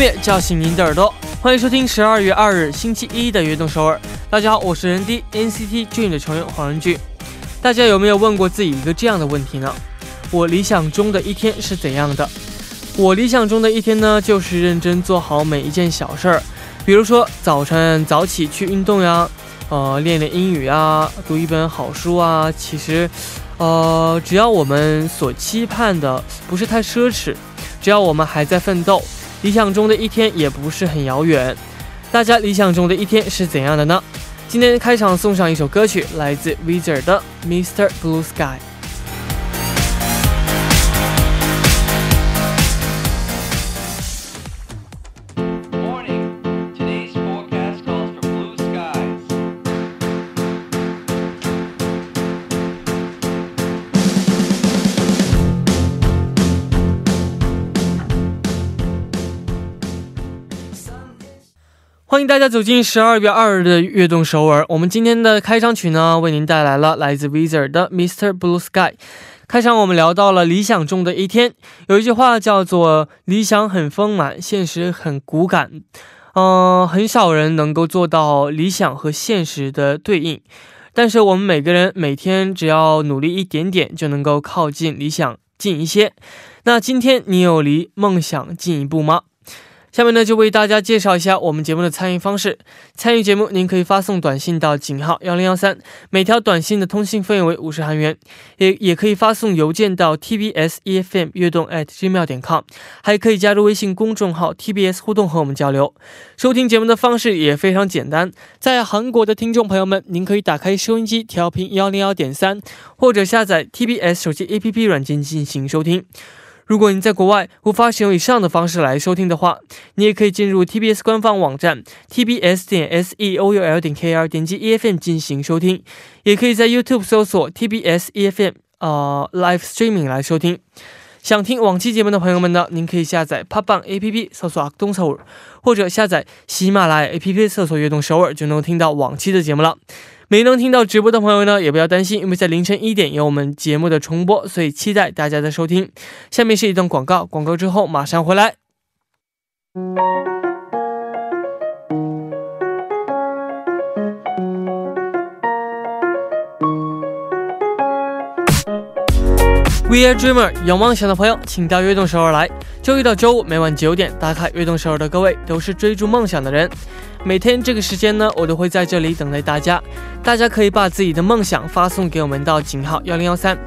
乐叫醒您的耳朵，欢迎收听十二月二日星期一的悦动首尔。大家好，我是人 D NCT Dream 的成员黄仁俊。大家有没有问过自己一个这样的问题呢？我理想中的一天是怎样的？我理想中的一天呢，就是认真做好每一件小事儿，比如说早晨早起去运动呀，呃，练练英语啊，读一本好书啊。其实，呃，只要我们所期盼的不是太奢侈，只要我们还在奋斗。理想中的一天也不是很遥远，大家理想中的一天是怎样的呢？今天开场送上一首歌曲，来自 Wizard 的《Mr. Blue Sky》。欢迎大家走进十二月二日的悦动首尔。我们今天的开场曲呢，为您带来了来自 Wizard 的 Mr. Blue Sky。开场我们聊到了理想中的一天，有一句话叫做“理想很丰满，现实很骨感”。嗯，很少人能够做到理想和现实的对应，但是我们每个人每天只要努力一点点，就能够靠近理想近一些。那今天你有离梦想近一步吗？下面呢，就为大家介绍一下我们节目的参与方式。参与节目，您可以发送短信到井号幺零幺三，每条短信的通信费用为五十韩元。也也可以发送邮件到 tbs efm 悦动 at gmail 点 com，还可以加入微信公众号 tbs 互动和我们交流。收听节目的方式也非常简单，在韩国的听众朋友们，您可以打开收音机调频幺零幺点三，或者下载 tbs 手机 APP 软件进行收听。如果您在国外无法使用以上的方式来收听的话，你也可以进入 TBS 官方网站 tbs 点 s e o u l 点 k r 点击 E F M 进行收听，也可以在 YouTube 搜索 TBS E F M 呃 Live Streaming 来收听。想听往期节目的朋友们呢，您可以下载 p o p b a n g A P P 搜索阿东首尔，或者下载喜马拉雅 A P P 搜索悦动首尔，就能听到往期的节目了。没能听到直播的朋友呢，也不要担心，因为在凌晨一点有我们节目的重播，所以期待大家的收听。下面是一段广告，广告之后马上回来。We are dreamer，有梦想的朋友，请到悦动首尔来。周一到周五每晚九点打卡悦动首尔的各位，都是追逐梦想的人。每天这个时间呢，我都会在这里等待大家。大家可以把自己的梦想发送给我们到井号幺零幺三，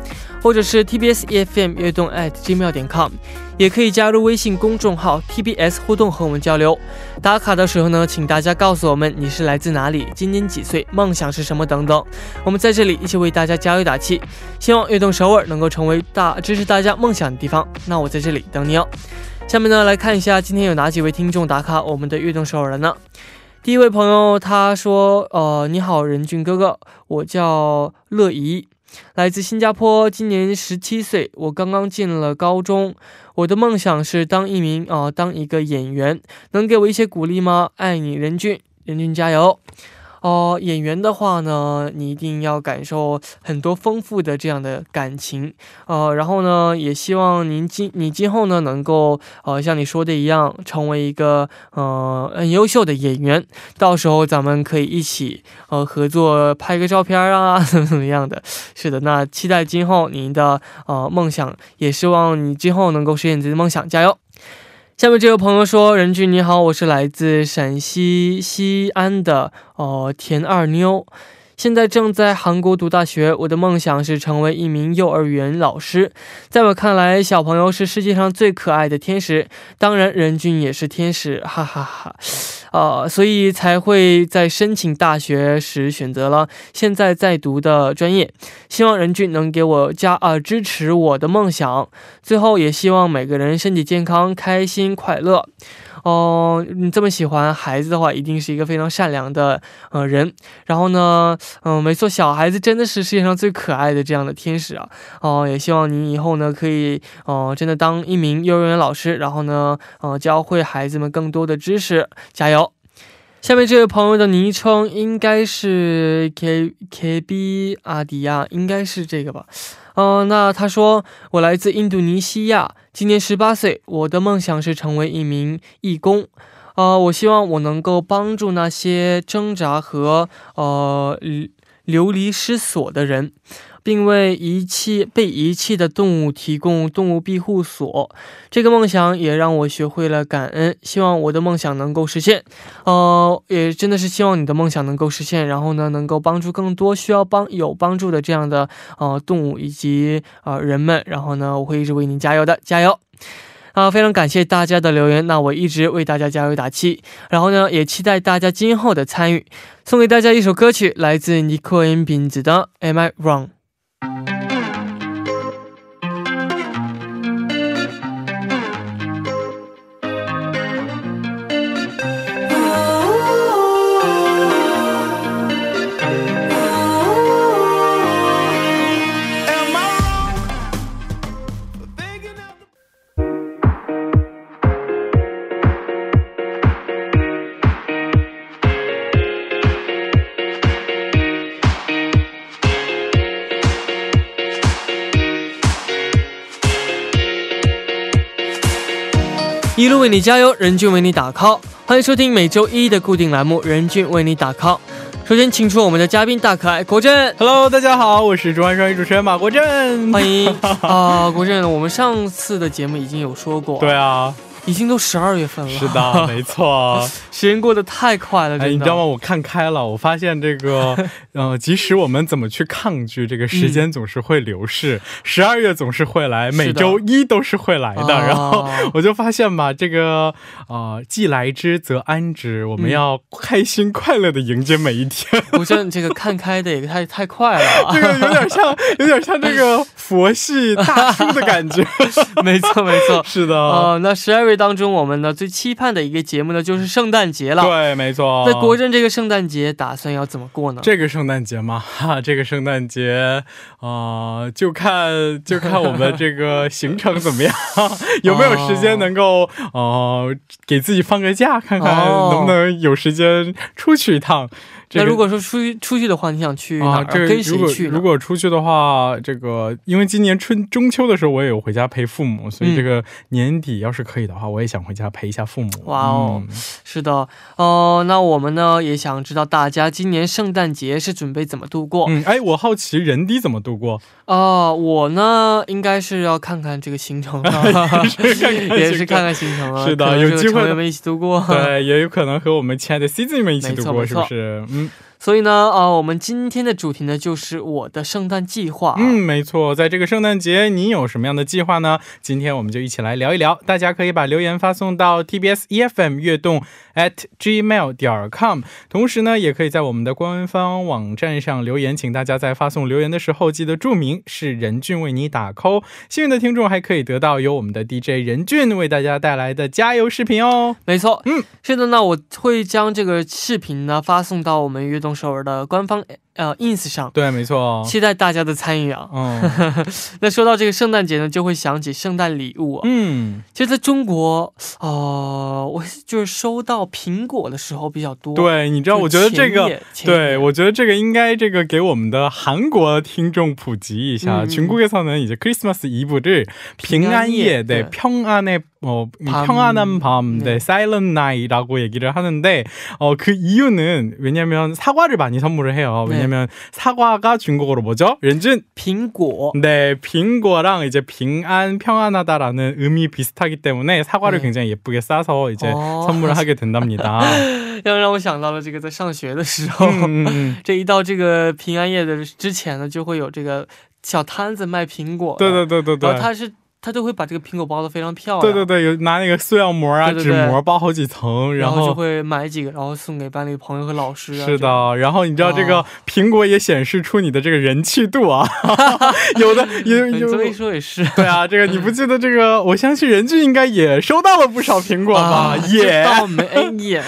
或者是 TBS EFM 悦动 at gmail 点 com，也可以加入微信公众号 TBS 互动和我们交流。打卡的时候呢，请大家告诉我们你是来自哪里，今年几岁，梦想是什么等等。我们在这里一起为大家加油打气，希望悦动首尔能够成为大支持大家梦想的地方。那我在这里等你哦。下面呢，来看一下今天有哪几位听众打卡我们的悦动首尔了呢？第一位朋友他说：“呃，你好，任俊哥哥，我叫乐怡，来自新加坡，今年十七岁，我刚刚进了高中，我的梦想是当一名啊，当一个演员，能给我一些鼓励吗？爱你，任俊，任俊加油。”哦，演员的话呢，你一定要感受很多丰富的这样的感情，呃，然后呢，也希望您今你今后呢能够，呃，像你说的一样，成为一个呃很优秀的演员，到时候咱们可以一起呃合作拍个照片啊，怎么怎么样的？是的，那期待今后您的呃梦想，也希望你今后能够实现自己的梦想，加油！下面这位朋友说：“任俊你好，我是来自陕西西安的哦田二妞，现在正在韩国读大学。我的梦想是成为一名幼儿园老师。在我看来，小朋友是世界上最可爱的天使，当然任俊也是天使，哈哈哈。”呃，所以才会在申请大学时选择了现在在读的专业。希望任俊能给我加啊支持我的梦想。最后也希望每个人身体健康、开心快乐。哦，你这么喜欢孩子的话，一定是一个非常善良的呃人。然后呢，嗯，没错，小孩子真的是世界上最可爱的这样的天使啊。哦，也希望你以后呢可以哦真的当一名幼儿园老师，然后呢，呃，教会孩子们更多的知识，加油。下面这位朋友的昵称应该是 K K B 阿迪亚，应该是这个吧？嗯，那他说我来自印度尼西亚，今年十八岁，我的梦想是成为一名义工。啊，我希望我能够帮助那些挣扎和呃流离失所的人。并为遗弃被遗弃的动物提供动物庇护所，这个梦想也让我学会了感恩。希望我的梦想能够实现，呃，也真的是希望你的梦想能够实现。然后呢，能够帮助更多需要帮有帮助的这样的呃动物以及呃人们。然后呢，我会一直为您加油的，加油！啊，非常感谢大家的留言，那我一直为大家加油打气。然后呢，也期待大家今后的参与。送给大家一首歌曲，来自 Nico and 饼子的《Am I Wrong》。一路为你加油，任俊为你打 call，欢迎收听每周一的固定栏目《任俊为你打 call》。首先，请出我们的嘉宾大可爱国振。Hello，大家好，我是中安双语主持人马国振，欢迎啊，国振。我们上次的节目已经有说过，对啊。已经都十二月份了，是的，没错，时间过得太快了。哎，你知道吗？我看开了，我发现这个，呃，即使我们怎么去抗拒，这个时间总是会流逝，十二月总是会来，每周一都是会来的。然后我就发现吧，这个呃，既来之则安之，我们要开心快乐的迎接每一天。我觉得你这个看开的也太太快了，这个有点像，有点像这个佛系大叔的感觉。没错，没错，是的。哦，那十二月。当中，我们呢最期盼的一个节目呢，就是圣诞节了。对，没错。那国振这个圣诞节打算要怎么过呢？这个圣诞节嘛，哈，这个圣诞节啊，就看 就看我们这个行程怎么样，有没有时间能够呃给自己放个假，看看能不能有时间出去一趟。那如果说出去出去的话，你想去哪？跟谁去？如果出去的话，这个因为今年春中秋的时候我也有回家陪父母，所以这个年底要是可以的话，我也想回家陪一下父母。哇哦，是的，哦，那我们呢也想知道大家今年圣诞节是准备怎么度过？嗯，哎，我好奇人低怎么度过？哦，我呢应该是要看看这个行程，也是看看行程啊。是的，有机会我们一起度过。对，也有可能和我们亲爱的 C 子们一起度过，是不是？嗯。所以呢，啊，我们今天的主题呢，就是我的圣诞计划。嗯，没错，在这个圣诞节，你有什么样的计划呢？今天我们就一起来聊一聊。大家可以把留言发送到 TBS EFM 悦动 at gmail 点 com，同时呢，也可以在我们的官方网站上留言。请大家在发送留言的时候记得注明是任俊为你打 call。幸运的听众还可以得到由我们的 DJ 任俊为大家带来的加油视频哦。没错，嗯，是的，那我会将这个视频呢发送到我们悦动。首尔的官方呃 ins 上，对，没错，期待大家的参与啊。嗯，那说到这个圣诞节呢，就会想起圣诞礼物。嗯，其实在中国，哦，我就是收到苹果的时候比较多。对，你知道，我觉得这个，对我觉得这个应该这个给我们的韩国听众普及一下。중국에서는이제 Christmas Eve 를平安夜对평안의 어, 평안한 밤, 네, 네 Silent Night라고 얘기를 하는데, 어, 그 이유는 왜냐면 사과를 많이 선물을 해요. 네. 왜냐면 네. 사과가 중국어로 뭐죠? 렌준? 빙고. 네, 빙고랑 이제平安, 평안하다라는 의미 비슷하기 때문에 사과를 네. 굉장히 예쁘게 싸서 이제 어. 선물을 하게 된답니다. 让让我想到了这个在上学的时候，这一到这个平安夜的之前呢，就会有这个小摊子卖苹果。对对对对对。然后它是 他都会把这个苹果包的非常漂亮，对对对，有拿那个塑料膜啊、纸膜包好几层，然后就会买几个，然后送给班里朋友和老师。是的，然后你知道这个苹果也显示出你的这个人气度啊，有的 有有。这么一说也是，对啊，这个你不记得这个？我相信任俊应该也收到了不少苹果吧？也，我们哎也，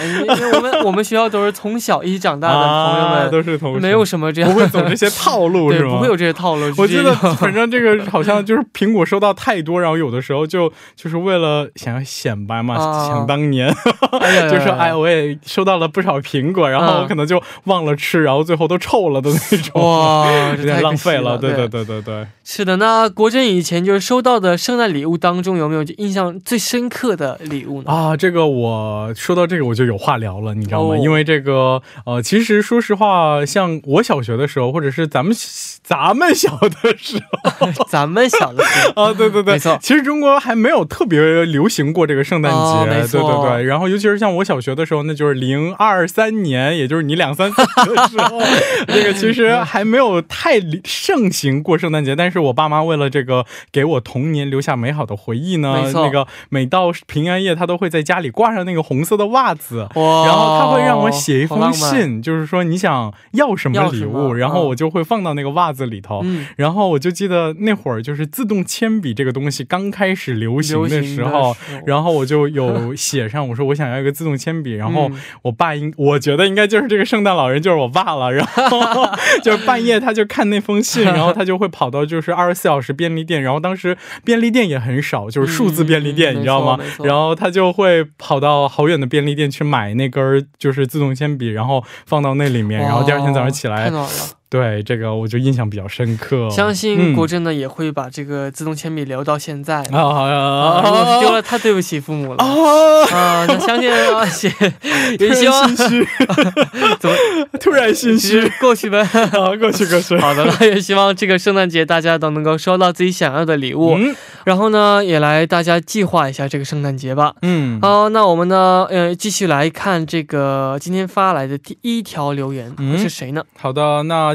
我们我们学校都是从小一起长大的朋友们，都是同没有什么这样不会走这些套路是吗？不会有这些套路。我记得反正这个好像就是苹果收到太。多，然后有的时候就就是为了想要显摆嘛，啊想当年，哎呀 就说哎，我也收到了不少苹果，然后我可能就忘了吃，然后最后都臭了的那种，哇，有点浪费了。对对对对对对。是的，那国珍以前就是收到的圣诞礼物当中，有没有印象最深刻的礼物呢？啊，这个我说到这个我就有话聊了，你知道吗？哦因为这个呃，其实说实话，像我小学的时候，或者是咱们 咱们小的时候咱们小的时候，啊，对对对，没错其实中国还没有特别流行过这个圣诞节，对对对。然后尤其是像我小学的时候，那就是零二三年，也就是你两三岁的时候，那个其实还没有太盛行过圣诞节。但是我爸妈为了这个给我童年留下美好的回忆呢那个每到平安夜，他都会在家里挂上那个红色的袜子。哇，然后他会让我写一封信，就是说你想要什么礼物，然后嗯我就会放到那个袜子里头。嗯，然后我就记得那会儿就是自动铅笔这个东西刚开始流行的时候，时候。然后我就有 写上我说我想要一个自动铅笔，然后嗯我爸应我觉得应该就是这个圣诞老人就是我爸了，然后就是半夜他就看那封信，然后他就会跑到就是二十四小时便利店，然后当时便利店也很少，就是数字便利店，嗯你知道吗？然后他就会跑到好远的便利店去买那根儿就是自动铅笔，然后放到那里面，然后第二天早上起来哇太，暖了。对这个我就印象比较深刻。相信嗯国珍呢也会把这个自动铅笔留到现在。啊啊啊，如果是丢了，太对不起父母了啊！啊！那相信啊，也也希望心虚，怎么 突然心虚过去呗。啊！过去过去。好的，那也希望这个圣诞节大家都能够收到自己想要的礼物，嗯然后呢，也来大家计划一下这个圣诞节吧。嗯，好，那我们呢，呃，继续来看这个今天发来的第一条留言、嗯是谁呢？好的，那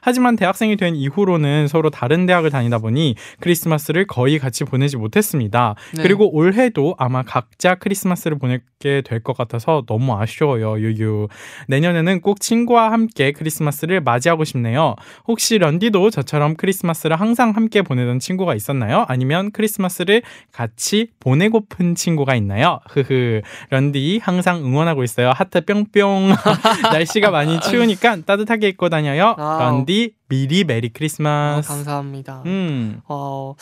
하지만 대학생이 된 이후로는 서로 다른 대학을 다니다 보니 크리스마스를 거의 같이 보내지 못했습니다. 네. 그리고 올해도 아마 각자 크리스마스를 보 없게 될 것 같아서 너무 아쉬워요. 유유. 내년에는 꼭 친구와 함께 크리스마스를 맞이하고 싶네요. 혹시 런디도 저처럼 크리스마스를 항상 함께 보내던 친구가 있었나요? 아니면 크리스마스를 같이 보내고픈 친구가 있나요? 흐흐. 런디 항상 응원하고 있어요. 하트 뿅뿅. 날씨가 많이 추우니까 따뜻하게 입고 다녀요. 런디 미리 메리 크리스마스. 어, 감사합니다. 음. 어...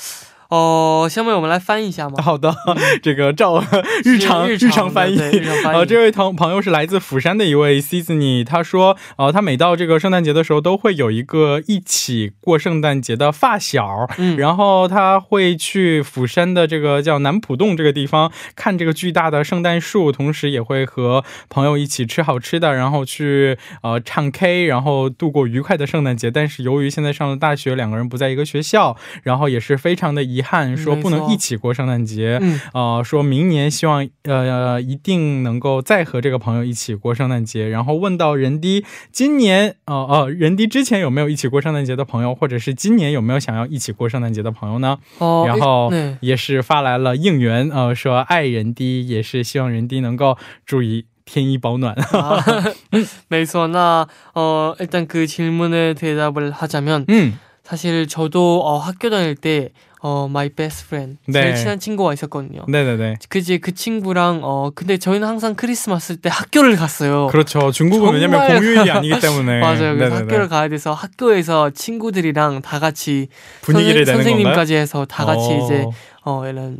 哦，下面我们来翻译一下嘛。好的，这个照日常日常翻译。呃，这位朋朋友是来自釜山的一位 Seasony，他说，呃，他每到这个圣诞节的时候，都会有一个一起过圣诞节的发小，嗯然后他会去釜山的这个叫南浦洞这个地方看这个巨大的圣诞树，同时也会和朋友一起吃好吃的，然后去呃唱 K，然后度过愉快的圣诞节。但是由于现在上了大学，两个人不在一个学校，然后也是非常的遗憾，说不能一起过圣诞节。嗯，呃，说明年希望呃一定能够再和这个朋友一起过圣诞节。然后问到人低今年呃呃人低之前有没有一起过圣诞节的朋友，或者是今年有没有想要一起过圣诞节的朋友呢？哦，然后对，也是发来了应援，呃，说爱人低，也是希望人低能够注意添衣保暖。 아, 没错。那어 일단 그 질문에 대답을 하자면 嗯 사실 저도 어, 학교 다닐 때 어 my best friend 네. 제일 친한 친구가 있었거든요. 네네네. 그지 그 친구랑 어 근데 저희는 항상 크리스마스 때 학교를 갔어요. 그렇죠. 중국은 왜냐면 공휴일이 아니기 때문에 맞아요. 그래서 네네네. 학교를 가야 돼서 학교에서 친구들이랑 다 같이 분위기를 선생, 선생님까지 건가요? 해서 다 같이 어... 이제 어 이런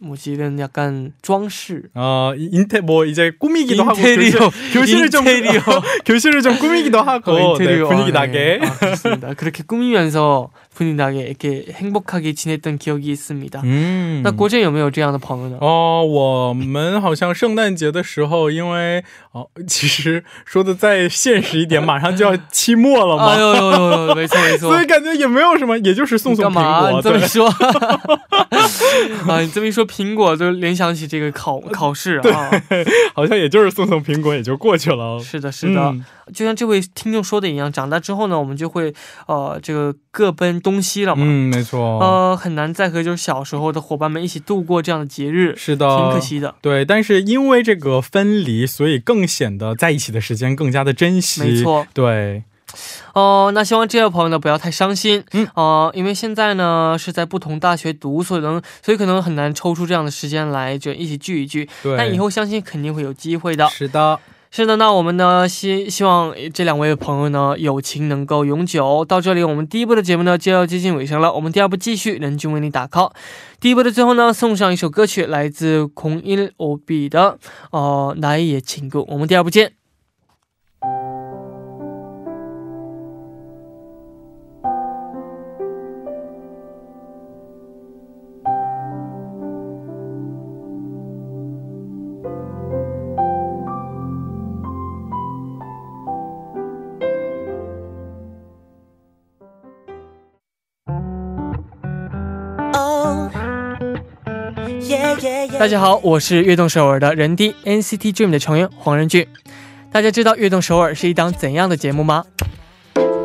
뭐지 이런 약간装饰 어 인테 뭐 이제 꾸미기도 인테리어 하고 교실, 교실을 좀 인테리어 교실을 좀 꾸미기도 하고 어, 네, 분위기 아, 나게 네. 아, 그렇습니다. 그렇게 꾸미면서 분위기 나게 이렇게 행복하게 지냈던 기억이 있습니다. 嗯那国珍有没有这样的朋友呢？哦，我们好像圣诞节的时候，因为哦，其实说的再现实一点，马上就要期末了嘛，哎呦呦呦呦，没错没错所以。感觉也没有什么，也就是送送苹干嘛？果，对你这么一说，啊，你这么一说， 苹果，就联想起这个考考试啊，好像也就是送送苹果也就过去了。是的，是的。就像这位听众说的一样，长大之后呢，我们就会呃，这个各奔东西了嘛。嗯，没错。呃，很难再和就是小时候的伙伴们一起度过这样的节日。是的，挺可惜的。对，但是因为这个分离，所以更显得在一起的时间更加的珍惜。没错，对。哦，那希望这位朋友呢不要太伤心。嗯，哦，因为现在呢是在不同大学读，所以能所以可能很难抽出这样的时间来就一起聚一聚。对，但以后相信肯定会有机会的。是的，是的。那我们呢希希望这两位朋友呢友情能够永久。到这里，我们第一部的节目呢就要接近尾声了。我们第二部继续，人均为你打 call。第一部的最后呢送上一首歌曲，来自孔音欧比的《哦来也情歌》。我们第二部见。大家好，我是悦动首尔的人 D NCT Dream 的成员黄仁俊。大家知道悦动首尔是一档怎样的节目吗？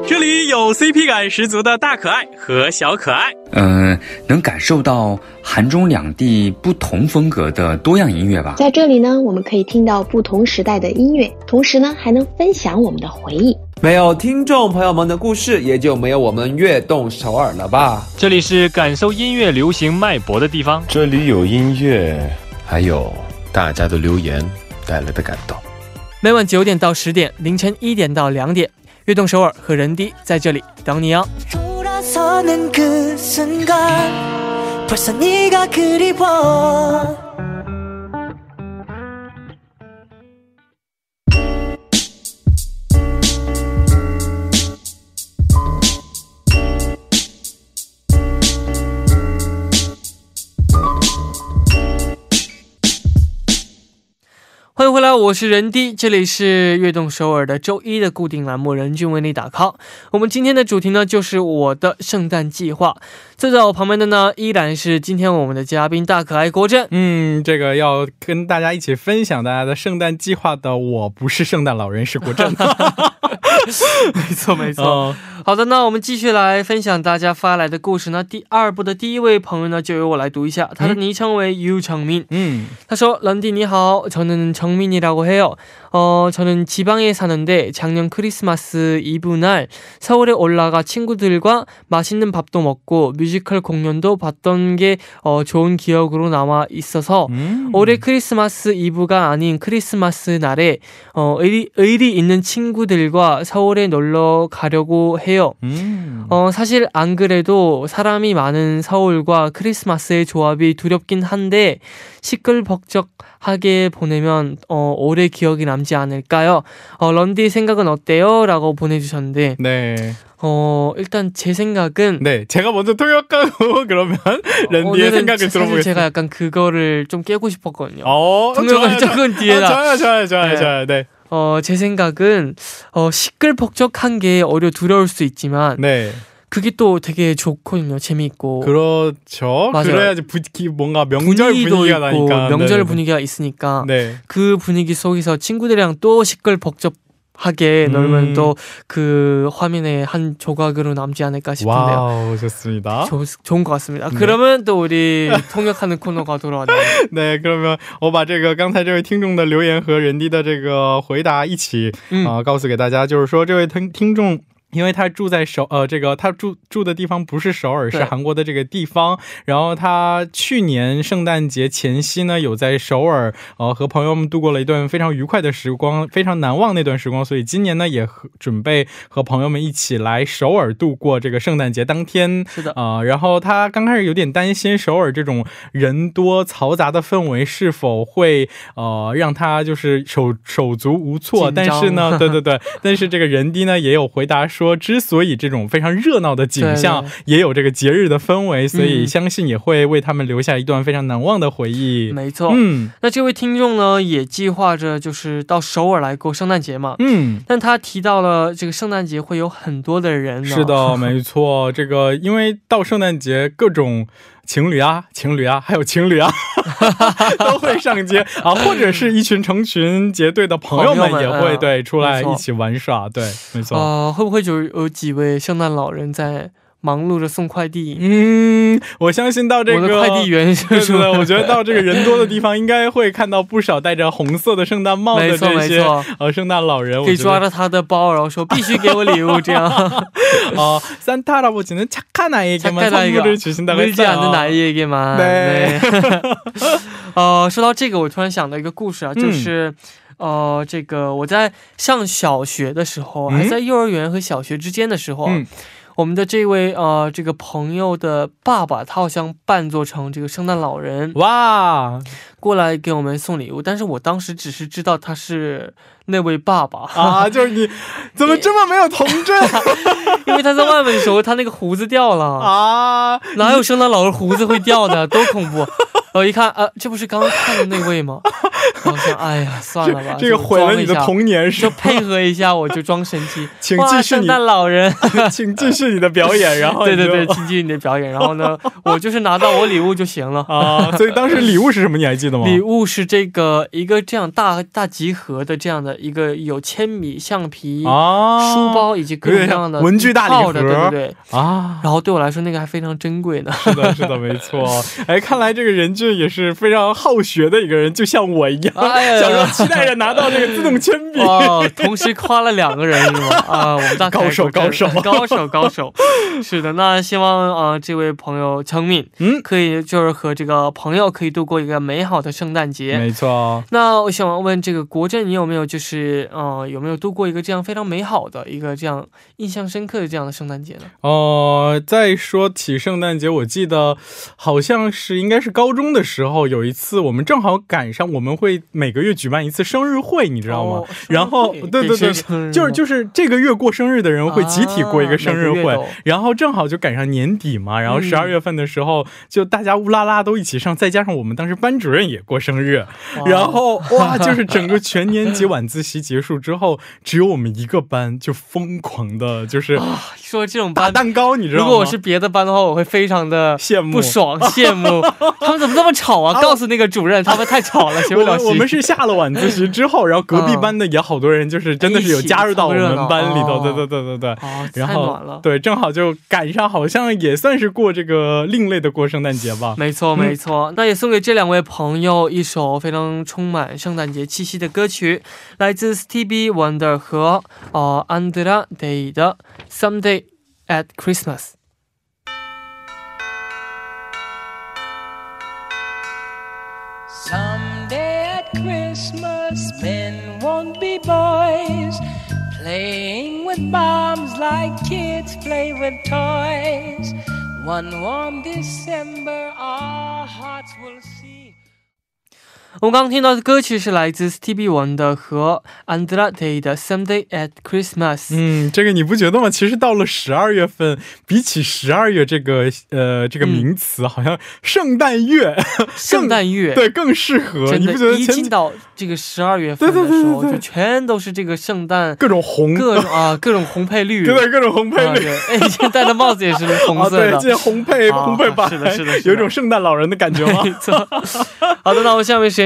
这里有 CP 感十足的大可爱和小可爱，嗯，能感受到韩中两地不同风格的多样音乐吧。在这里呢，我们可以听到不同时代的音乐，同时呢，还能分享我们的回忆。没有听众朋友们的故事，也就没有我们悦动首尔了吧？这里是感受音乐流行脉搏的地方，这里有音乐，还有大家的留言带来的感动。每晚九点到十点，凌晨一点到两点，悦动首尔和人低在这里等你哦。欢迎回来，我是任迪，这里是悦动首尔的周一的固定栏目，任俊为你打 call。我们今天的主题呢，就是我的圣诞计划。坐在我旁边的呢，依然是今天我们的嘉宾大可爱郭振。嗯，这个要跟大家一起分享大家的圣诞计划的，我不是圣诞老人，是郭振。没错，没错。好的，那我们继续来分享大家发来的故事。那第二部的第一位朋友呢，就由我来读一下，他的昵称为 U 成民。嗯，他说：“런디你好，저는정민이 라고 해요。 어， 저는 지방에 사는데 작년 크리스마스 이브 날 서울에 올라가 친구들과 맛있는 밥도 먹고 뮤지컬 공연도 봤던 게 어 좋은 기억으로 남아 있어서올해 크리스마스 이브가 아닌 크리스마스 날에 어 의리 의리 있는 친구들과 서울에 놀러 가려고 해요. 음. 어, 사실 안 그래도 사람이 많은 서울과 크리스마스의 조합이 두렵긴 한데 시끌벅적하게 보내면 어, 오래 기억이 남지 않을까요? 어, 런디 생각은 어때요? 라고 보내주셨는데 네. 어, 일단 제 생각은 네, 제가 먼저 통역하고 그러면 런디의 생각을 들어보겠습니다. 제가 약간 그거를 좀 깨고 싶었거든요. 어, 통역을 조금 뒤에다. 아, 좋아요, 좋아요, 좋아요, 네. 좋아요. 네. 어, 제 생각은 어, 시끌벅적한 게 어려 두려울 수 있지만 네. 그게 또 되게 좋거든요. 재미있고. 그렇죠. 맞아요. 그래야지 부, 뭔가 명절 분위기가 나니까. 명절 네네. 분위기가 있으니까. 네. 그 분위기 속에서 친구들이랑 또 시끌벅적 하게 음. 놀면 또 그 화면의 한 조각으로 남지 않을까 싶은데요. 와우, 좋습니다. 조, 좋은 것 같습니다. 네. 그러면 또 우리 통역하는 코너가 돌아왔네요. 네, 그러면 我把这个刚才这位听众的留言和人地的这个回答一起啊、嗯呃、告诉给大家，就是说这位听听众 因为他住在首呃这个他住住的地方不是首尔，是韩国的这个地方。然后他去年圣诞节前夕呢，有在首尔呃和朋友们度过了一段非常愉快的时光，非常难忘那段时光。所以今年呢，也准备和朋友们一起来首尔度过这个圣诞节当天。是的啊，然后他刚开始有点担心首尔这种人多嘈杂的氛围是否会呃让他就是手手足无措。但是呢，对对对，但是这个人低呢也有回答说。说之所以这种非常热闹的景象也有这个节日的氛围，所以相信也会为他们留下一段非常难忘的回忆。没错，嗯，那这位听众呢，也计划着就是到首尔来过圣诞节嘛，嗯，但他提到了这个圣诞节会有很多的人，是的，没错，这个因为到圣诞节各种。情侣啊、情侣啊，还有情侣啊，都会上街啊，或者是一群成群结队的朋友们也会对出来一起玩耍，对，没错。啊、会不会就有几位圣诞老人在忙碌着送快递？嗯，我相信到这个我的快递员是对对对，不是？我觉得到这个人多的地方，应该会看到不少戴着红色的圣诞帽的没错这些没错，呃圣诞老人，可以我觉得抓着他的包，然后说必须给我礼物，这样。 어, 산타 할아버지는 착한 아이에게만 착한 아이가 선물을 주신다고 물지 않는 했어요. 아이에게만. 네. 呃，说到这个，我突然想到一个故事啊，嗯就是。呃，这个我在上小学的时候，嗯还在幼儿园和小学之间的时候，嗯 我们的这位呃这个朋友的爸爸，他好像扮作成这个圣诞老人。哇。过来给我们送礼物，但是我当时只是知道他是那位爸爸，啊，就是你怎么这么没有童真 因为他在外面的时候，他那个胡子掉了，啊？哪有圣诞老人胡子会掉的，多恐怖！我一看，呃，这不是刚刚看的那位吗？我说，哎呀，算了吧，这个毁了你的童年是就？配合一下，我就装神奇。请，继续你，圣诞老人，请继续你的表演，然后对对对，请继续你的表演。然后呢，我就是拿到我礼物就行了。啊，所以当时礼物是什么？你还记得吗？礼物是这个一个这样大大集合的这样的一个有铅笔、橡皮、啊，书包以及各种各样的文具大礼套的，对不对对。啊。然后对我来说，那个还非常珍贵呢。是的，是的，没错。哎，看来这个任俊也是非常好学的一个人，就像我一样，哎呀小时候期待着拿到这个自动铅笔。哦，同时夸了两个人是吗？啊，我们大高手高手高手高手。是的，那希望啊、呃这位朋友成敏，嗯可以就是和这个朋友可以度过一个美好的圣诞节。没错，那我想问这个国振，你有没有就是呃有没有度过一个这样非常美好的一个这样印象深刻的这样的圣诞节呢？哦，再说起圣诞节，我记得好像是应该是高中的时候，有一次我们正好赶上我们会每个月举办一次生日会，你知道吗？哦然后对对对就是就是这个月过生日的人会集体过一个生日会，然后正好就赶上年底嘛，然后嗯十二月份的时候、就大家乌拉拉都一起上，再加上我们当时班主任也过生日，然后哇，就是整个全年级晚自习结束之后，只有我们一个班就疯狂的就是说这种班，打蛋糕，你知道吗？如果我是别的班的话，我会非常的羡慕不爽、羡慕，他们怎么这么吵啊？告诉那个主任，他们太吵了，学不了习。我们我们是下了晚自习之后，然后隔壁班的也好多人，就是真的是有加入到我们班里头，对对对对对。哦，然后。对，正好就赶上，好像也算是过这个另类的过圣诞节吧。没错，没错。那也送给这两位朋一首非常充满圣诞节气息的歌曲，来自 Stevie Wonder 和呃 Andra Day 的《Someday at Christmas》。 Someday at Christmas, men won't be boys, playing with bombs like kids play with toys. One warm December, our hearts will see. 我们刚刚听到的歌曲是来自 Stevie Wonder 和 Andra Day 的《Someday at Christmas》。嗯，这个你不觉得吗？其实到了十二月份，比起十二月这个呃这个名词，好像圣诞月 圣诞月，对更适合。你不觉，得一前进到这个十二月份的时候，对对就全都是这个圣诞各种红，各种啊各种红配绿，对对各种红配绿。啊，哎，以前戴的帽子也是红啊，对，色的。这红配啊红配白，是的是的是的有一种圣诞老人的感觉吗？没错。好的，那我们下面时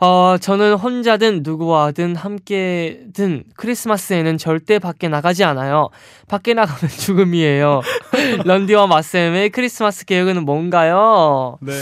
어, 저는 혼자든 누구와든 함께든 크리스마스에는 절대 밖에 나가지 않아요. 밖에 나가면 죽음이에요. 런디와 마쌤의 크리스마스 계획은 뭔가요? 네.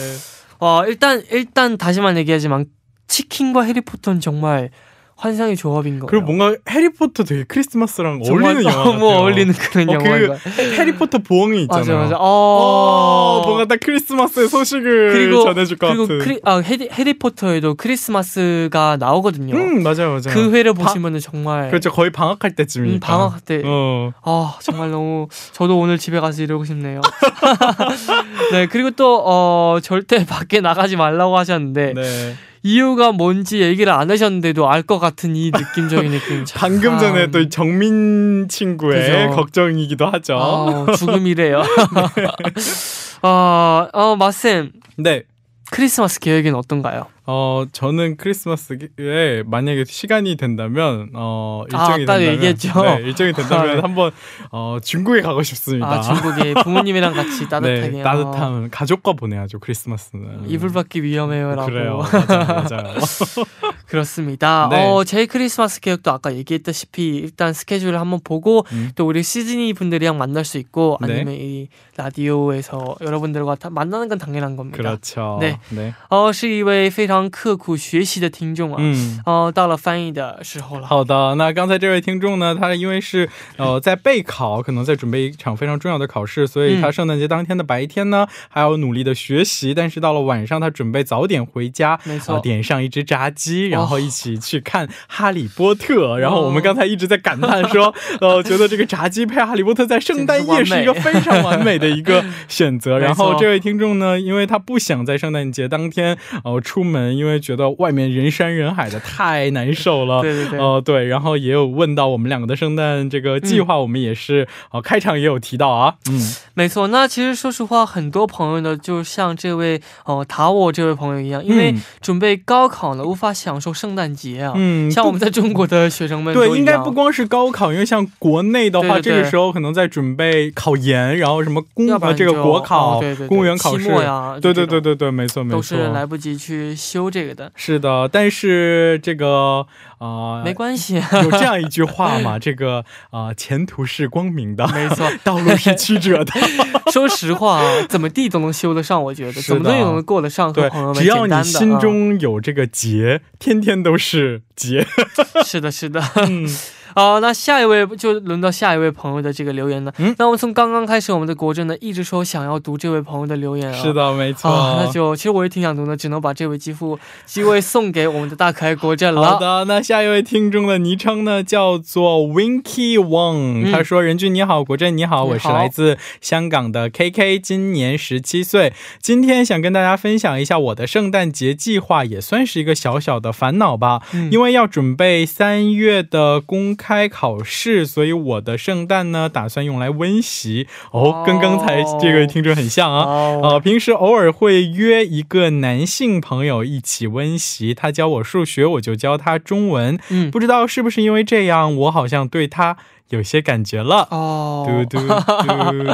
어, 일단, 일단 다시만 얘기하지만 치킨과 해리포터는 정말 환상의 조합인 거예요. 그리고 뭔가 해리포터 되게 크리스마스랑 어울리는 영화 너무 같아요. 어울리는 그런 어, 영화인 그. 해리포터 맞아 있잖아요. 맞아. 어, 어, 뭔가 딱 크리스마스의 소식을 그리고 전해줄 것 그리고 같은. 크리, 아, 해리, 해리포터에도 크리스마스가 나오거든요. 음 맞아요 맞아요. 그 회를 바- 보시면은 정말 그렇죠 거의 방학할 음, 때쯤이니까. 방학 때 어. 아 정말 너무 저도 오늘 집에 가서 이러고 싶네요. 네 그리고 또 어, 절대 밖에 나가지 말라고 하셨는데 네. 이유가 뭔지 얘기를 안 하셨는데도 알 것 같은 이 느낌적인 느낌. 참. 방금 전에 또 정민 친구의 그죠. 걱정이기도 하죠. 아, 죽음이래요. 아, 어, 마쌤 네. 크리스마스 계획은 어떤가요? 어 저는 크리스마스에 만약에 시간이 된다면 어 아, 일정이 아까 된다면 얘기했죠? 네, 일정이 된다면 아, 네. 한번 어 중국에 가고 싶습니다. 아 중국에 부모님이랑 같이 따뜻하게 네, 어, 따뜻함 가족과 보내야죠 크리스마스는. 이불 밖이 위험해요라고. 그래요. 맞아요. 맞아요. 그렇습니다. 네. 어, 제 크리스마스 계획도 아까 얘기했다시피 일단 스케줄을 한번 보고 음. 또 우리 시즈니 분들이랑 만날 수 있고 네. 아니면 이 라디오에서 여러분들과 다 만나는 건 당연한 겁니다. 그렇죠. 네. 네. 哦，是一位非常 刻苦学习的听众啊。嗯。哦，到了翻译的时候了。好的，那刚才这位听众呢，他因为是呃在备考，可能在准备一场非常重要的考试，所以他圣诞节当天的白天呢，还要努力的学习，但是到了晚上，他准备早点回家，没错呃点上一只炸鸡，然后一起去看《哈利波特》。然后我们刚才一直在感叹说，呃，觉得这个炸鸡配《哈利波特》在圣诞夜是一个非常完美的一个 选择。然后这位听众呢，因为他不想在圣诞节当天呃出门，因为觉得外面人山人海的太难受了。对 对对。哦、对，然后也有问到我们两个的圣诞这个计划，我们也是呃开场也有提到啊，嗯，没错，那其实说实话，很多朋友呢，就像这位哦、塔我这位朋友一样，因为嗯。准备高考了，无法享受圣诞节啊。嗯像我们在中国的学生们对，应该不光是高考，因为像国内的话，对对对。这个时候可能在准备考研，然后什么公呃这个国考、公务员考试。呀对对对对对，没错没错，都是来不及去修这个的。是的，但是这个啊、呃没关系，有这样一句话嘛，这个啊、呃前途是光明的，没错，道路是曲折的。说实话啊，怎么地都能修得上，我觉得怎么地都能过得上，和对朋友，们只要你心中有这个结，天天都是结。啊是的，是的。嗯，好，那下一位就轮到下一位朋友的这个留言了。嗯那我们从刚刚开始，我们的国政呢一直说想要读这位朋友的留言啊。是的，没错。啊，那就其实我也挺想读的，只能把这位机会机会送给我们的大可爱国政了。好的，那下一位听众的昵称呢叫做 Winky Wang，、嗯他说：“任俊你好，国振你好，你好我是来自香港的 KK，今年十七岁，今天想跟大家分享一下我的圣诞节计划，也算是一个小小的烦恼吧。嗯因为要准备三月的公开考试，所以我的圣诞呢打算用来温习哦，跟刚才这个听众很像啊。哦呃，平时偶尔会约一个男性朋友一起温习，他教我数学，我就教他中文。嗯，不知道是不是因为这样，我好像对他有些感觉了。哦，嘟嘟 嘟嘟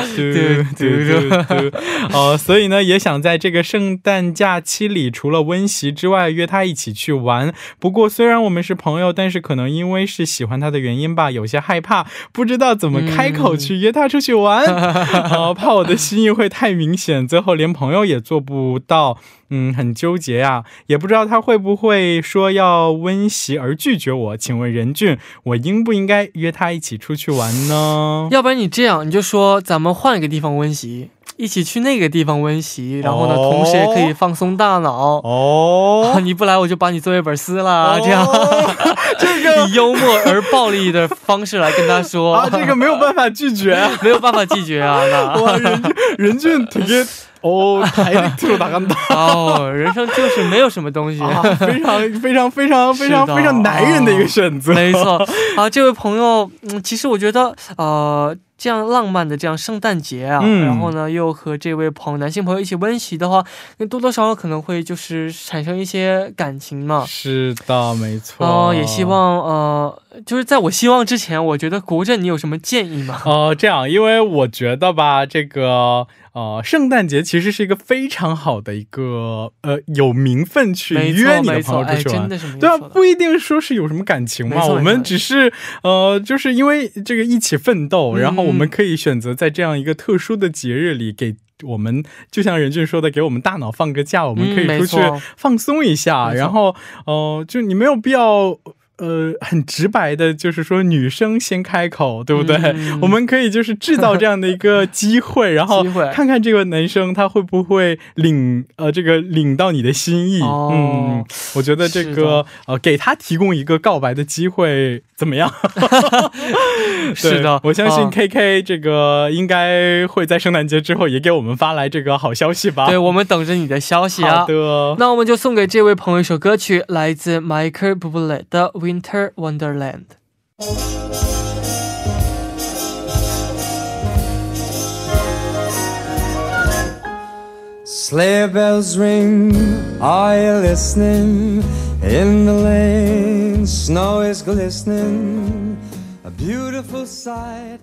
嘟嘟 嘟，哦，所以呢，也想在这个圣诞假期里，除了温习之外，约他一起去玩。不过，虽然我们是朋友，但是可能因为是喜欢他的原因吧，有些害怕，不知道怎么开口去约他出去玩，哦、怕我的心意会太明显，最后连朋友也做不到。嗯，很纠结呀、也不知道他会不会说要温习而拒绝我。请问任俊，我应不应该约他一起出去玩呢？要不然你这样，你就说咱们换一个地方温习，一起去那个地方温习，然后呢，哦同时也可以放松大脑。哦啊，你不来我就把你作业本撕了，这样 这个以幽默而暴力的方式来跟他说 啊，这个没有办法拒绝啊。没有办法拒绝啊，那哇，任俊任俊哦，台力特大干大。哦，人生就是没有什么东西。啊，非常非常非常非常非常男人的一个选择，没错啊，这位朋友，嗯，其实我觉得，呃，这样浪漫的这样圣诞节啊，嗯然后呢，又和这位朋友男性朋友一起温习的话，那多多少少可能会就是产生一些感情嘛。是的，没错。哦、也希望呃，就是在我希望之前，我觉得国振你有什么建议吗？哦，这样，因为我觉得吧，这个呃，圣诞节其实是一个非常好的一个呃有名分去约你的朋友出去玩真。的是没对啊，不一定说是有什么感情嘛，我们只是呃，就是因为这个一起奋斗，嗯然后我们可以选择在这样一个特殊的节日里给。我们就像任俊说的，给我们大脑放个假，我们可以出去放松一下。然后，呃，就你没有必要呃很直白的，就是说女生先开口，对不对？嗯我们可以就是制造这样的一个 机会，然后看看这个男生他会不会领呃这个领到你的心意。哦嗯，我觉得这个呃给他提供一个告白的机会怎么样？是的我相信啊 KK 这个应该会在圣诞节之后也给我们发来这个好消息吧。对，我们等着你的消息啊好。的。那我们就送给这位朋友一首歌曲，来自 Michael Bublé 的《Winter Wonderland》。Sleigh bells ring, are you listening? In the lane, snow is glistening, a beautiful sight.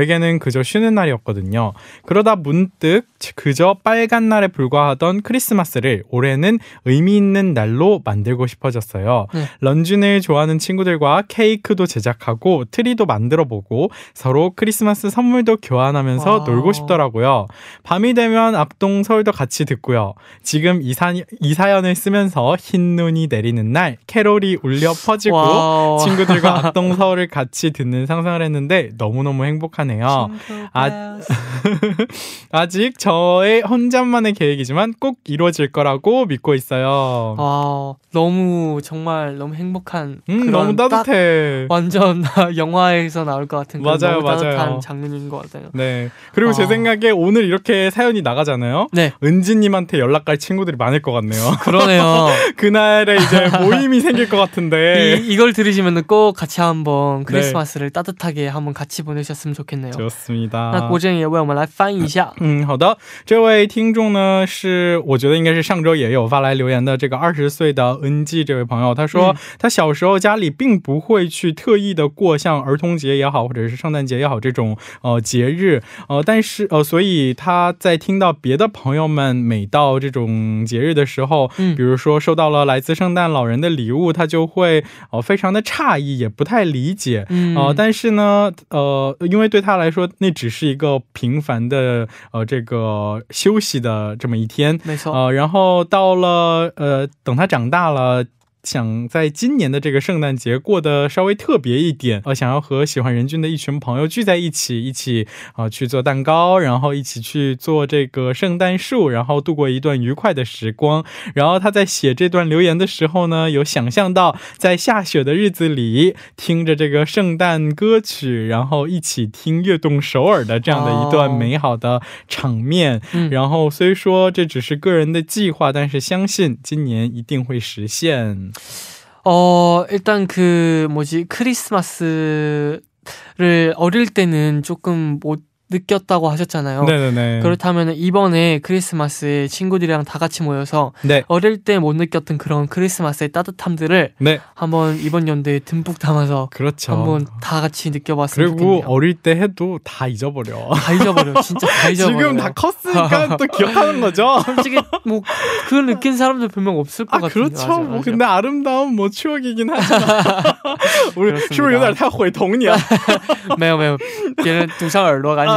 에게는 그저 쉬는 날이었거든요. 그러다 문득 그저 빨간 날에 불과하던 크리스마스를 올해는 의미 있는 날로 만들고 싶어졌어요. 네. 런쥔을 좋아하는 친구들과 케이크도 제작하고 트리도 만들어 보고 서로 크리스마스 선물도 교환하면서 와. 놀고 싶더라고요. 밤이 되면 악동 서울도 같이 듣고요. 지금 이, 사, 이 사연을 쓰면서 흰 눈이 내리는 날 캐롤이 울려 퍼지고 와우. 친구들과 악동 서울을 같이 듣는 상상을 했는데 너무너무 행복 하네요. 아, 아직 저의 혼자만의 계획이지만 꼭 이루어질 거라고 믿고 있어요. 와, 너무 정말 너무 행복한 음, 너무 딱 따뜻해. 완전 영화에서 나올 것 같은 맞아요, 너무 따뜻한 맞아요. 장면인 것 같아요. 네. 그리고 제 아. 생각에 오늘 이렇게 사연이 나가잖아요. 네, 은지님한테 연락 갈 친구들이 많을 것 같네요. 그러네요. 그날에 이제 모임이 생길 것 같은데. 이, 이걸 들으시면 꼭 같이 한번 네. 크리스마스를 따뜻하게 한번 같이 보내셨으면 좋겠 네요. 좋습니다. 那国振也为我们来翻译一下。嗯，好的，这位听众呢是我觉得应该是上周也有发来留言的这个二十岁的 NG 这位朋友，他说、嗯他小时候家里并不会去特意的过像儿童节也好，或者是圣诞节也好这种呃节日，呃，但是呃，所以他在听到别的朋友们每到这种节日的时候，嗯比如说收到了来自圣诞老人的礼物，他就会呃非常的诧异，也不太理解，嗯呃，但是呢，呃，因为对 他来说，那只是一个平凡的呃这个休息的这么一天，没错，呃，然后到了呃，等他长大了。想在今年的这个圣诞节过得稍微特别一点，呃，想要和喜欢任俊的一群朋友聚在一起，一起啊、呃去做蛋糕，然后一起去做这个圣诞树，然后度过一段愉快的时光。然后他在写这段留言的时候呢，有想象到在下雪的日子里，听着这个圣诞歌曲，然后一起听悦动首尔的这样的一段哦美好的场面。嗯，然后虽说这只是个人的计划，但是相信今年一定会实现。 어, 일단 그 뭐지 크리스마스를 어릴 때는 조금 못 느꼈다고 하셨잖아요. 네네네. 그렇다면 이번에 크리스마스에 친구들이랑 다 같이 모여서 네. 어릴 때 못 느꼈던 그런 크리스마스의 따뜻함들을 네. 한번 이번 연도에 듬뿍 담아서 그렇죠. 한번 다 같이 느껴봤으면 그리고 좋겠네요. 어릴 때 해도 다 잊어버려. 다 잊어버려. 진짜 다 잊어버려. 지금 다 컸으니까 또 기억하는 거죠. 솔직히 뭐 그걸 느낀 사람들 분명 없을 것 아 같은데. 그렇죠. 맞아요, 뭐 맞아요. 근데 아름다운 뭐 추억이긴 하지만 우리 그렇습니다. 是不是有点太毁童年？没有没有，别人堵上耳朵赶紧。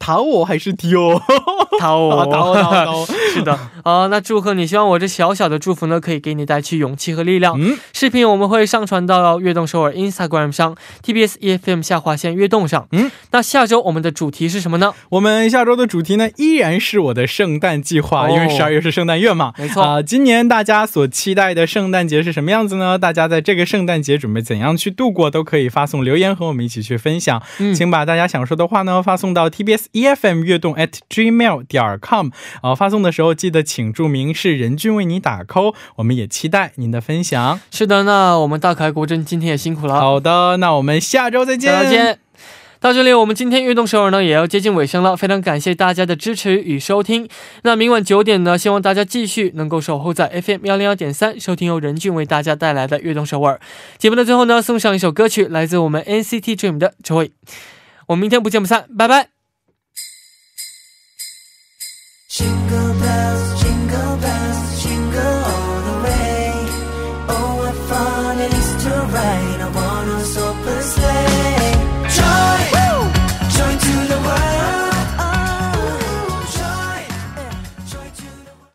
打我还是丢？打我，打我，打我，打我。是的，啊，那祝贺你！希望我这小小的祝福呢，可以给你带去勇气和力量。嗯，视频我们会上传到悦动首尔 Instagram 上，TBS EFM 下划线悦动上。嗯，那下周我们的主题是什么呢？我们下周的主题呢，依然是我的圣诞计划，哦因为十二月是圣诞月嘛。没错啊、今年大家所期待的圣诞节是什么样子呢？大家在这个圣诞节准备怎样去度过，都可以发送留言和我们一起去分享。嗯请把大家想说的话呢发送到 TBS EFM 悦动 at gmail 点 com 啊、发送的时候记得请注明是任俊为你打 call，我们也期待您的分享。是的，那我们大可爱国珍今天也辛苦了。好的，那我们下周再见。再见。到这里，我们今天运动首尔呢也要接近尾声了，非常感谢大家的支持与收听。那明晚九点呢，希望大家继续能够守候在 FM 幺零幺点三，收听由任俊为大家带来的悦动首尔。节目的最后呢，送上一首歌曲，来自我们 NCT Dream 的《Joy》。我们明天不见不散，拜拜。Jingle bells.